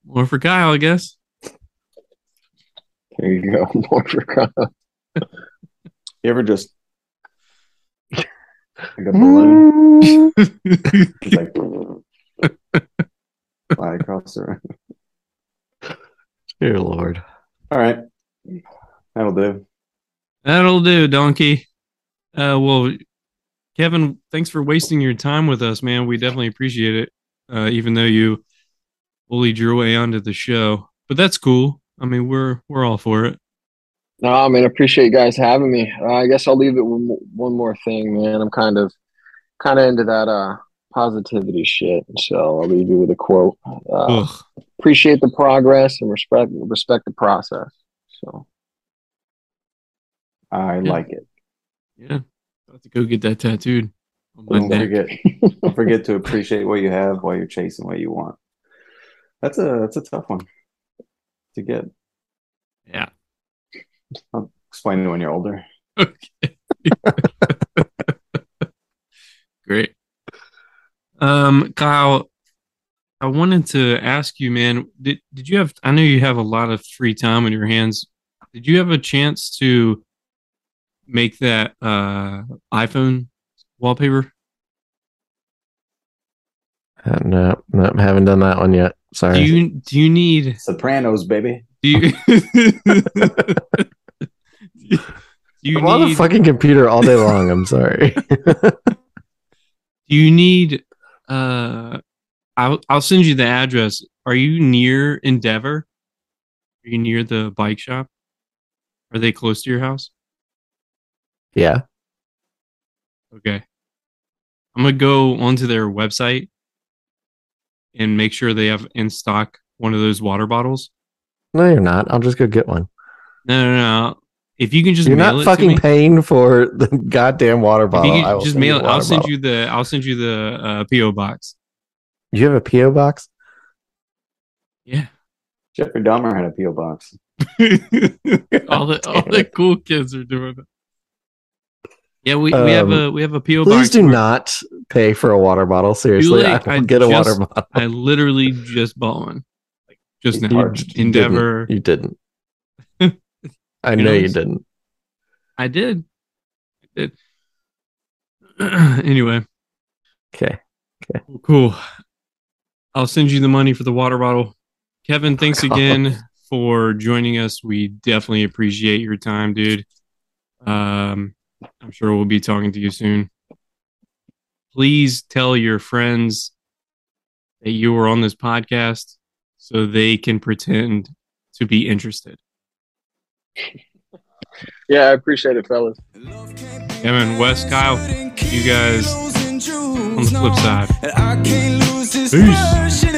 More for Kyle, I guess. There you go. More for Kyle. You ever just like a balloon? It's like fly across the room. Dear Lord. All right. That'll do. That'll do, donkey. Uh, well, Kevin, thanks for wasting your time with us, man. We definitely appreciate it. Uh, even though you bullied your way onto the show, but that's cool. I mean, we're we're all for it. No, I mean, appreciate you guys having me. Uh, I guess I'll leave it with one more thing, man. I'm kind of kind of into that uh positivity shit, so I'll leave you with a quote. Uh, appreciate the progress and respect respect the process. So I Yeah. like it. Yeah, about to go get that tattooed on Don't neck. forget don't forget to appreciate what you have while you're chasing what you want. That's a that's a tough one to get. Yeah. I'll explain it when you're older. Okay. Great. Um, Kyle, I wanted to ask you, man. Did did you have? I know you have a lot of free time on your hands. Did you have a chance to make that uh, iPhone wallpaper? Uh, no, no, haven't done that one yet. Sorry. Do you do you need Sopranos, baby. do you do you I'm on the fucking computer all day long. I'm sorry. do you need uh I'll I'll send you the address. Are you near Endeavor? Are you near the bike shop? Are they close to your house? yeah. Okay. I'm gonna go onto their website and make sure they have in stock one of those water bottles. No, you're not. I'll just go get one. No, no, no. If you can just you're mail not it fucking to me, paying for the goddamn water if bottle. you I will just mail it. I'll send bottle. you the I'll send you the uh, PO box. You have a PO box? Yeah. Jeffrey Dahmer had a PO box. all the all the cool kids are doing it. Yeah, we, we have Um, a we have a PO Please box. do where not pay for a water bottle. Seriously, late. I will I get a water bottle. I literally just bought one, like just You now. parched. You Endeavor. didn't. You didn't. I You know know, you didn't. I did. I did. anyway, Okay. Okay. cool. I'll send you the money for the water bottle. Kevin, thanks again for joining us. We definitely appreciate your time, dude. Um, I'm sure we'll be talking to you soon. Please tell your friends that you were on this podcast so they can pretend to be interested. Yeah, I appreciate it, fellas. Kevin, Wes, Kyle, you guys on the flip side. And I can't lose this Peace.